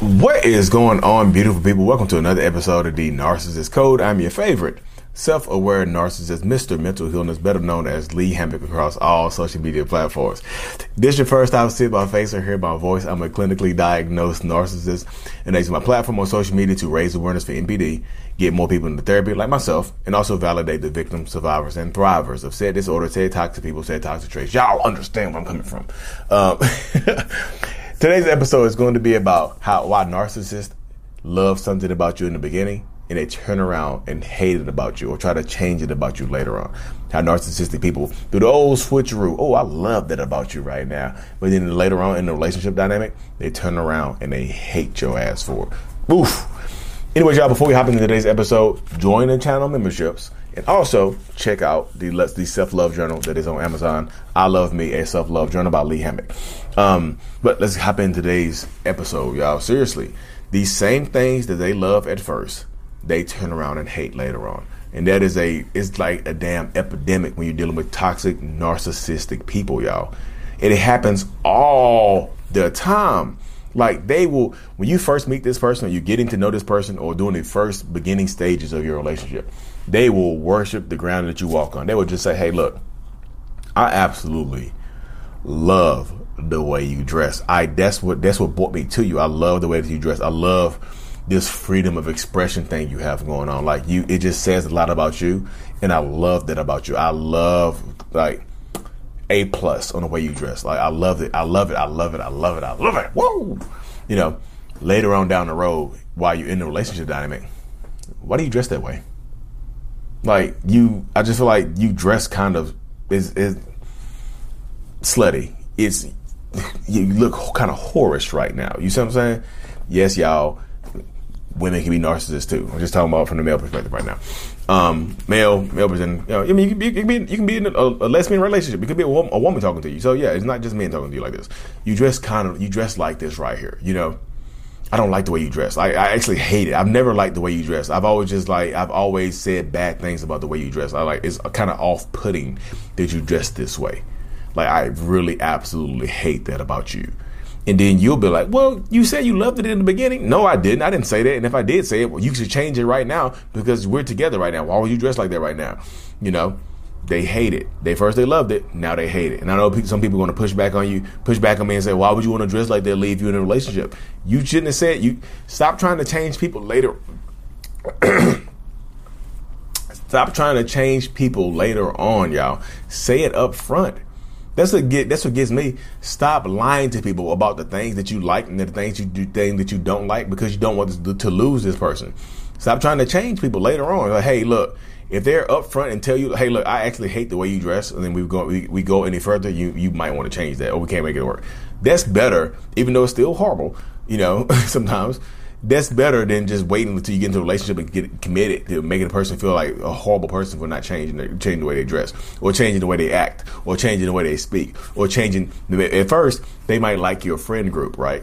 What is going on, beautiful people? Welcome to another episode of the Narcissist Code. I'm your favorite self-aware narcissist, Mr. Mental Healness, better known as Lee Hammock across all social media platforms. This is your first time seeing my face or hear my voice. I'm a clinically diagnosed narcissist, and I use my platform on social media to raise awareness for NPD, get more people into therapy like myself, and also validate the victims, survivors, and thrivers of said disorder, said toxic people, said toxic traits. Y'all understand where I'm coming from. Um, today's episode is going to be about how why narcissists love something about you in the beginning and they turn around and hate it about you or try to change it about you later on. How narcissistic people do the old switcheroo. Oh, I love that about you right now. But then later on in the relationship dynamic, they turn around and they hate your ass for it. Oof. Anyway, y'all, before we hop into today's episode, join the channel memberships and also check out the the self love journal that is on Amazon. I love me a self love journal by Lee Hammock. Um, but let's hop in today's episode, y'all. Seriously, these same things that they love at first, they turn around and hate later on. And that is a it's like a damn epidemic when you're dealing with toxic narcissistic people, y'all. And it happens all the time. Like they will when you first meet this person or you're getting to know this person or doing the first beginning stages of your relationship, they will worship the ground that you walk on. They will just say, Hey, look, I absolutely love the way you dress. I that's what that's what brought me to you. I love the way that you dress. I love this freedom of expression thing you have going on. Like you, it just says a lot about you, and I love that about you. I love like a plus on the way you dress. Like I love it. I love it. I love it. I love it. I love it. Whoa! You know, later on down the road, while you're in the relationship dynamic, why do you dress that way? Like you, I just feel like you dress kind of is is slutty. It's you look kind of whorish right now. You see what I'm saying? Yes, y'all women can be narcissists too. I'm just talking about from the male perspective right now. Um, male, male person. You know, I mean, you can be, you can be, you can be in a, a lesbian relationship. It could be a a woman talking to you. So yeah, it's not just men talking to you like this. You dress kind of, you dress like this right here. You know, I don't like the way you dress. I, I actually hate it. I've never liked the way you dress. I've always just like, I've always said bad things about the way you dress. I like, it's kind of off putting that you dress this way. Like, I really absolutely hate that about you. And then you'll be like, well, you said you loved it in the beginning. No, I didn't. I didn't say that. And if I did say it, well, you should change it right now because we're together right now. Why would you dress like that right now? You know, they hate it. They first they loved it. Now they hate it. And I know some people are going to push back on you, push back on me and say, why would you want to dress like that? Leave you in a relationship. You shouldn't have said you stop trying to change people later. stop trying to change people later on, y'all. Say it up front. That's what get. That's what gets me. Stop lying to people about the things that you like and the things you do, things that you don't like because you don't want to, lose this person. Stop trying to change people later on. Like, hey, look, if they're upfront and tell you, hey, look, I actually hate the way you dress, and then we go we, we go any further, you you might want to change that, or we can't make it work. That's better, even though it's still horrible. You know, sometimes that's better than just waiting until you get into a relationship and get committed to making a person feel like a horrible person for not changing the, changing the way they dress or changing the way they act or changing the way they speak or changing at first they might like your friend group right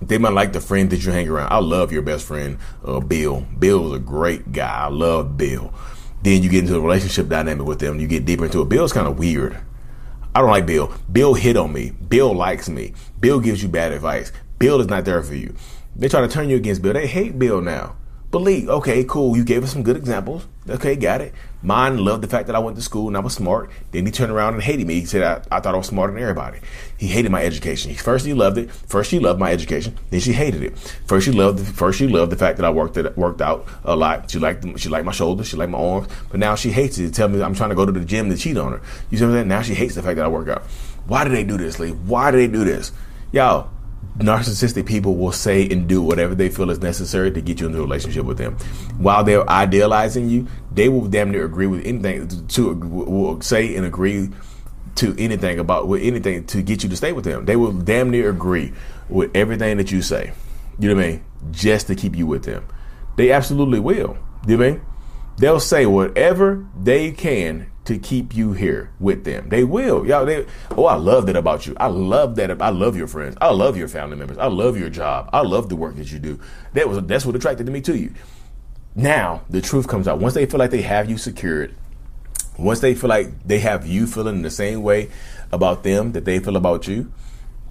they might like the friend that you hang around i love your best friend uh, bill bill's a great guy i love bill then you get into a relationship dynamic with them you get deeper into it bill's kind of weird I don't like Bill. Bill hit on me. Bill likes me. Bill gives you bad advice. Bill is not there for you. They try to turn you against Bill. They hate Bill now. Believe, okay, cool. You gave us some good examples. Okay, got it. Mine loved the fact that I went to school and I was smart. Then he turned around and hated me. He said I, I thought I was smarter than everybody. He hated my education. First he loved it. First she loved my education. Then she hated it. First she loved. First she loved the fact that I worked it, worked out a lot. She liked she liked my shoulders. She liked my arms. But now she hates it. Tell me I'm trying to go to the gym to cheat on her. You see what I'm saying? Now she hates the fact that I work out. Why do they do this, Lee? Why do they do this? Y'all, narcissistic people will say and do whatever they feel is necessary to get you into a relationship with them. While they're idealizing you, they will damn near agree with anything to, will say and agree to anything about with anything to get you to stay with them. They will damn near agree with everything that you say. You know what I mean? Just to keep you with them. They absolutely will. You know what I mean? They'll say whatever they can to keep you here with them. They will. Y'all, they, oh, I love that about you. I love that. I love your friends. I love your family members. I love your job. I love the work that you do. That was, that's what attracted me to you. Now, the truth comes out. Once they feel like they have you secured, once they feel like they have you feeling the same way about them that they feel about you,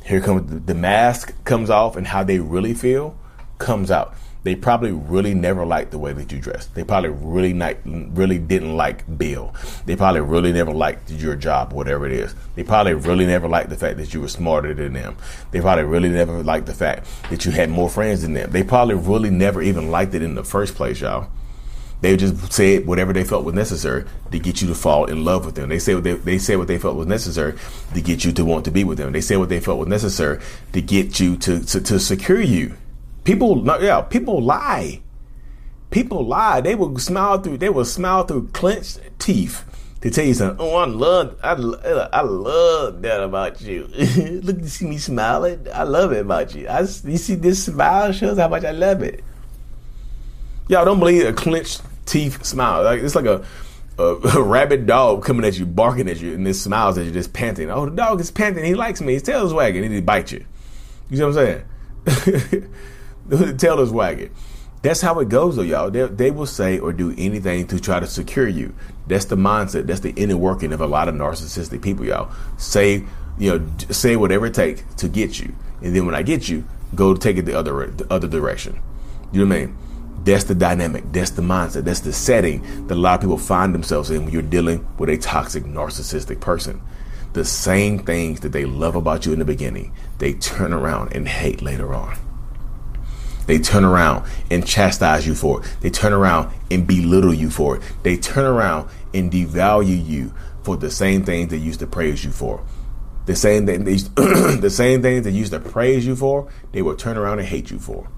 Here comes the mask comes off, and how they really feel comes out. They probably really never liked the way that you dressed. They probably really not, really didn't like Bill. They probably really never liked your job, whatever it is. They probably really never liked the fact that you were smarter than them. They probably really never liked the fact that you had more friends than them. They probably really never even liked it in the first place, y'all. They just said whatever they felt was necessary to get you to fall in love with them. They said what they, they said what they felt was necessary to get you to want to be with them. They said what they felt was necessary to get you to, to, to secure you. People, yeah, people lie. People lie. They will smile through. They will smile through clenched teeth to tell you something. Oh, I love, I, I love that about you. Look, you see me smiling. I love it about you. I, you see this smile shows how much I love it. Y'all don't believe a clenched teeth smile. Like it's like a, a, a rabid dog coming at you, barking at you, and this smiles at you, just panting. Oh, the dog is panting. He likes me. His tail is wagging. And he bite you. You see what I'm saying? the tail is wagging. That's how it goes, though, y'all. They, they will say or do anything to try to secure you. That's the mindset. That's the inner working of a lot of narcissistic people, y'all. Say, you know, say whatever it takes to get you, and then when I get you, go take it the other the other direction. You know what I mean? That's the dynamic. That's the mindset. That's the setting that a lot of people find themselves in when you're dealing with a toxic, narcissistic person. The same things that they love about you in the beginning, they turn around and hate later on. They turn around and chastise you for it. They turn around and belittle you for it. They turn around and devalue you for the same things they used to praise you for. The same thing they, the same things they used to praise you for, they will turn around and hate you for.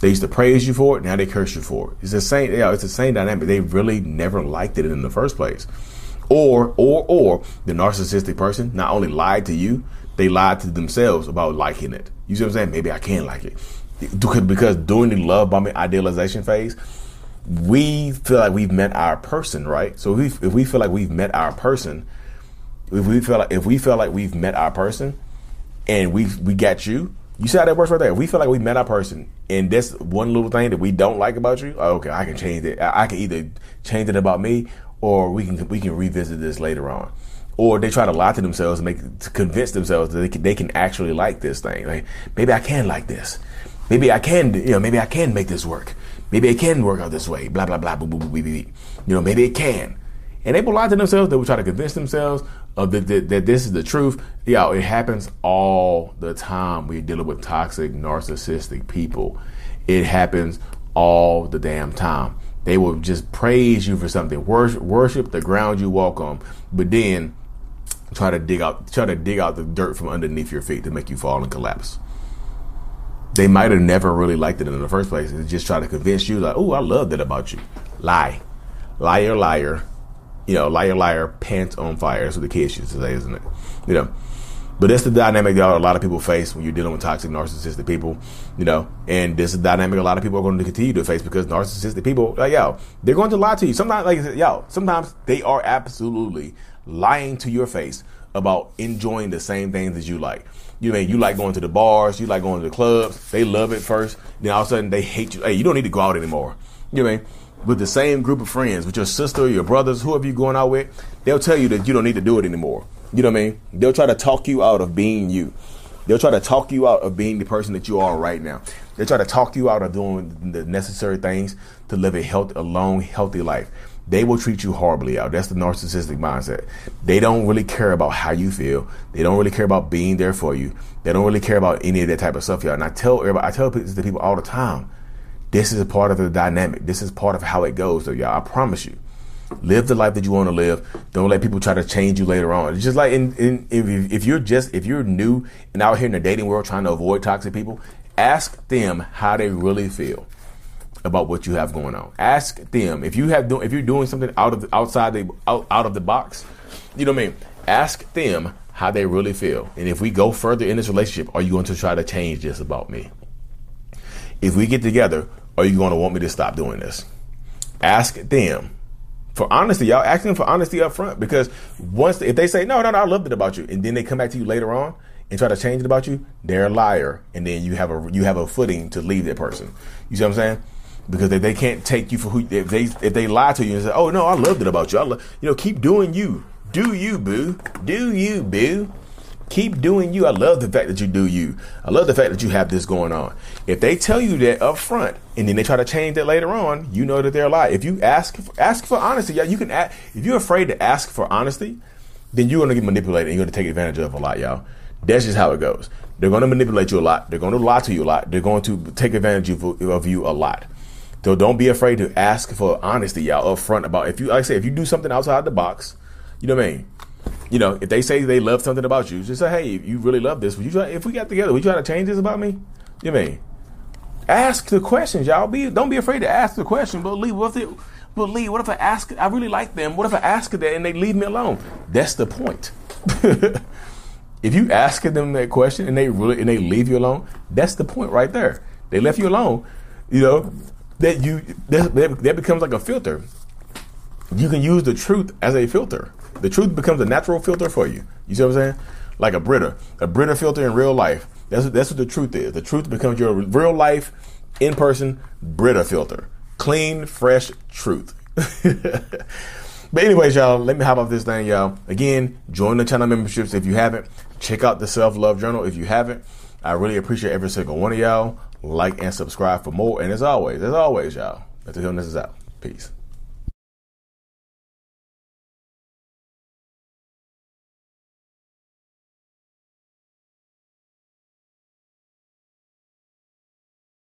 They used to praise you for it. Now they curse you for it. It's the same. Yeah, it's the same dynamic. They really never liked it in the first place. Or, or, or the narcissistic person not only lied to you, they lied to themselves about liking it. You see what I'm saying? Maybe I can like it because during the love bombing idealization phase, we feel like we've met our person, right? So if we, if we feel like we've met our person, if we feel like if we feel like we've met our person, and we we got you, you see how that works right there. We feel like we met our person, and this one little thing that we don't like about you. Oh, okay, I can change it. I can either change it about me, or we can we can revisit this later on. Or they try to lie to themselves and make to convince themselves that they can, they can actually like this thing. Like maybe I can like this. Maybe I can, you know, maybe I can make this work. Maybe it can work out this way. Blah blah blah. Boo, boo, boo, boo, boo. You know, maybe it can. And they will lie to themselves. They will try to convince themselves of the, the, that this is the truth. Yeah, it happens all the time. We're dealing with toxic, narcissistic people. It happens all the damn time. They will just praise you for something, worship, worship the ground you walk on, but then try to dig out, try to dig out the dirt from underneath your feet to make you fall and collapse. They might have never really liked it in the first place. Just try to convince you, like, "Oh, I love that about you." Lie, liar, liar you know, liar, liar, pants on fire. That's what the kids used to say, isn't it? You know, but that's the dynamic that a lot of people face when you're dealing with toxic, narcissistic people, you know, and this is the dynamic a lot of people are going to continue to face because narcissistic people, like, yo, they're going to lie to you. Sometimes, like, yo, sometimes they are absolutely lying to your face about enjoying the same things as you like. You mean you like going to the bars, you like going to the clubs. They love it first, then all of a sudden they hate you. Hey, you don't need to go out anymore. You know I mean? with the same group of friends, with your sister, your brothers, whoever you're going out with, they'll tell you that you don't need to do it anymore. You know what I mean? They'll try to talk you out of being you. They'll try to talk you out of being the person that you are right now. They'll try to talk you out of doing the necessary things to live a healthy, a long, healthy life. They will treat you horribly out. That's the narcissistic mindset. They don't really care about how you feel. They don't really care about being there for you. They don't really care about any of that type of stuff, y'all. And I tell everybody, I tell this to people all the time this is a part of the dynamic. This is part of how it goes, though, y'all. I promise you. Live the life that you want to live. Don't let people try to change you later on. It's just like in, in if, if you're just if you're new and out here in the dating world trying to avoid toxic people, ask them how they really feel about what you have going on. Ask them if you have do, if you're doing something out of the, outside the out, out of the box. You know what I mean? Ask them how they really feel. And if we go further in this relationship, are you going to try to change this about me? If we get together, are you going to want me to stop doing this? Ask them for honesty, y'all. Ask them for honesty up front because once if they say no, no, no, I loved it about you, and then they come back to you later on and try to change it about you, they're a liar, and then you have a you have a footing to leave that person. You see what I'm saying? Because they, they can't take you for who if they if they lie to you and say, oh no, I loved it about you. I love, you know, keep doing you, do you, boo, do you, boo. Keep doing you. I love the fact that you do you. I love the fact that you have this going on. If they tell you that up front and then they try to change it later on, you know that they're a lie. If you ask ask for honesty, yeah, you can. Ask, if you're afraid to ask for honesty, then you're going to get manipulated and you're going to take advantage of a lot, y'all. That's just how it goes. They're going to manipulate you a lot. They're going to lie to you a lot. They're going to take advantage of you a lot. So don't be afraid to ask for honesty, y'all, up front about if you, like I say, if you do something outside the box, you know what I mean? You know, if they say they love something about you, just say, hey, you really love this. Would you try, if we got together, would you try to change this about me? You know what I mean? Ask the questions, y'all. Be don't be afraid to ask the question. But Lee, what if they, but Lee, what if I ask? I really like them. What if I ask that and they leave me alone? That's the point. if you ask them that question and they really and they leave you alone, that's the point right there. They left you alone. You know that you that, that becomes like a filter. You can use the truth as a filter. The truth becomes a natural filter for you. You see what I'm saying? Like a Brita, a Brita filter in real life. That's that's what the truth is. The truth becomes your real life, in person Brita filter. Clean, fresh truth. but anyways, y'all, let me hop off this thing, y'all. Again, join the channel memberships if you haven't. Check out the self love journal if you haven't. I really appreciate every single one of y'all. Like and subscribe for more. And as always, as always, y'all, Mental Healness is out. Peace.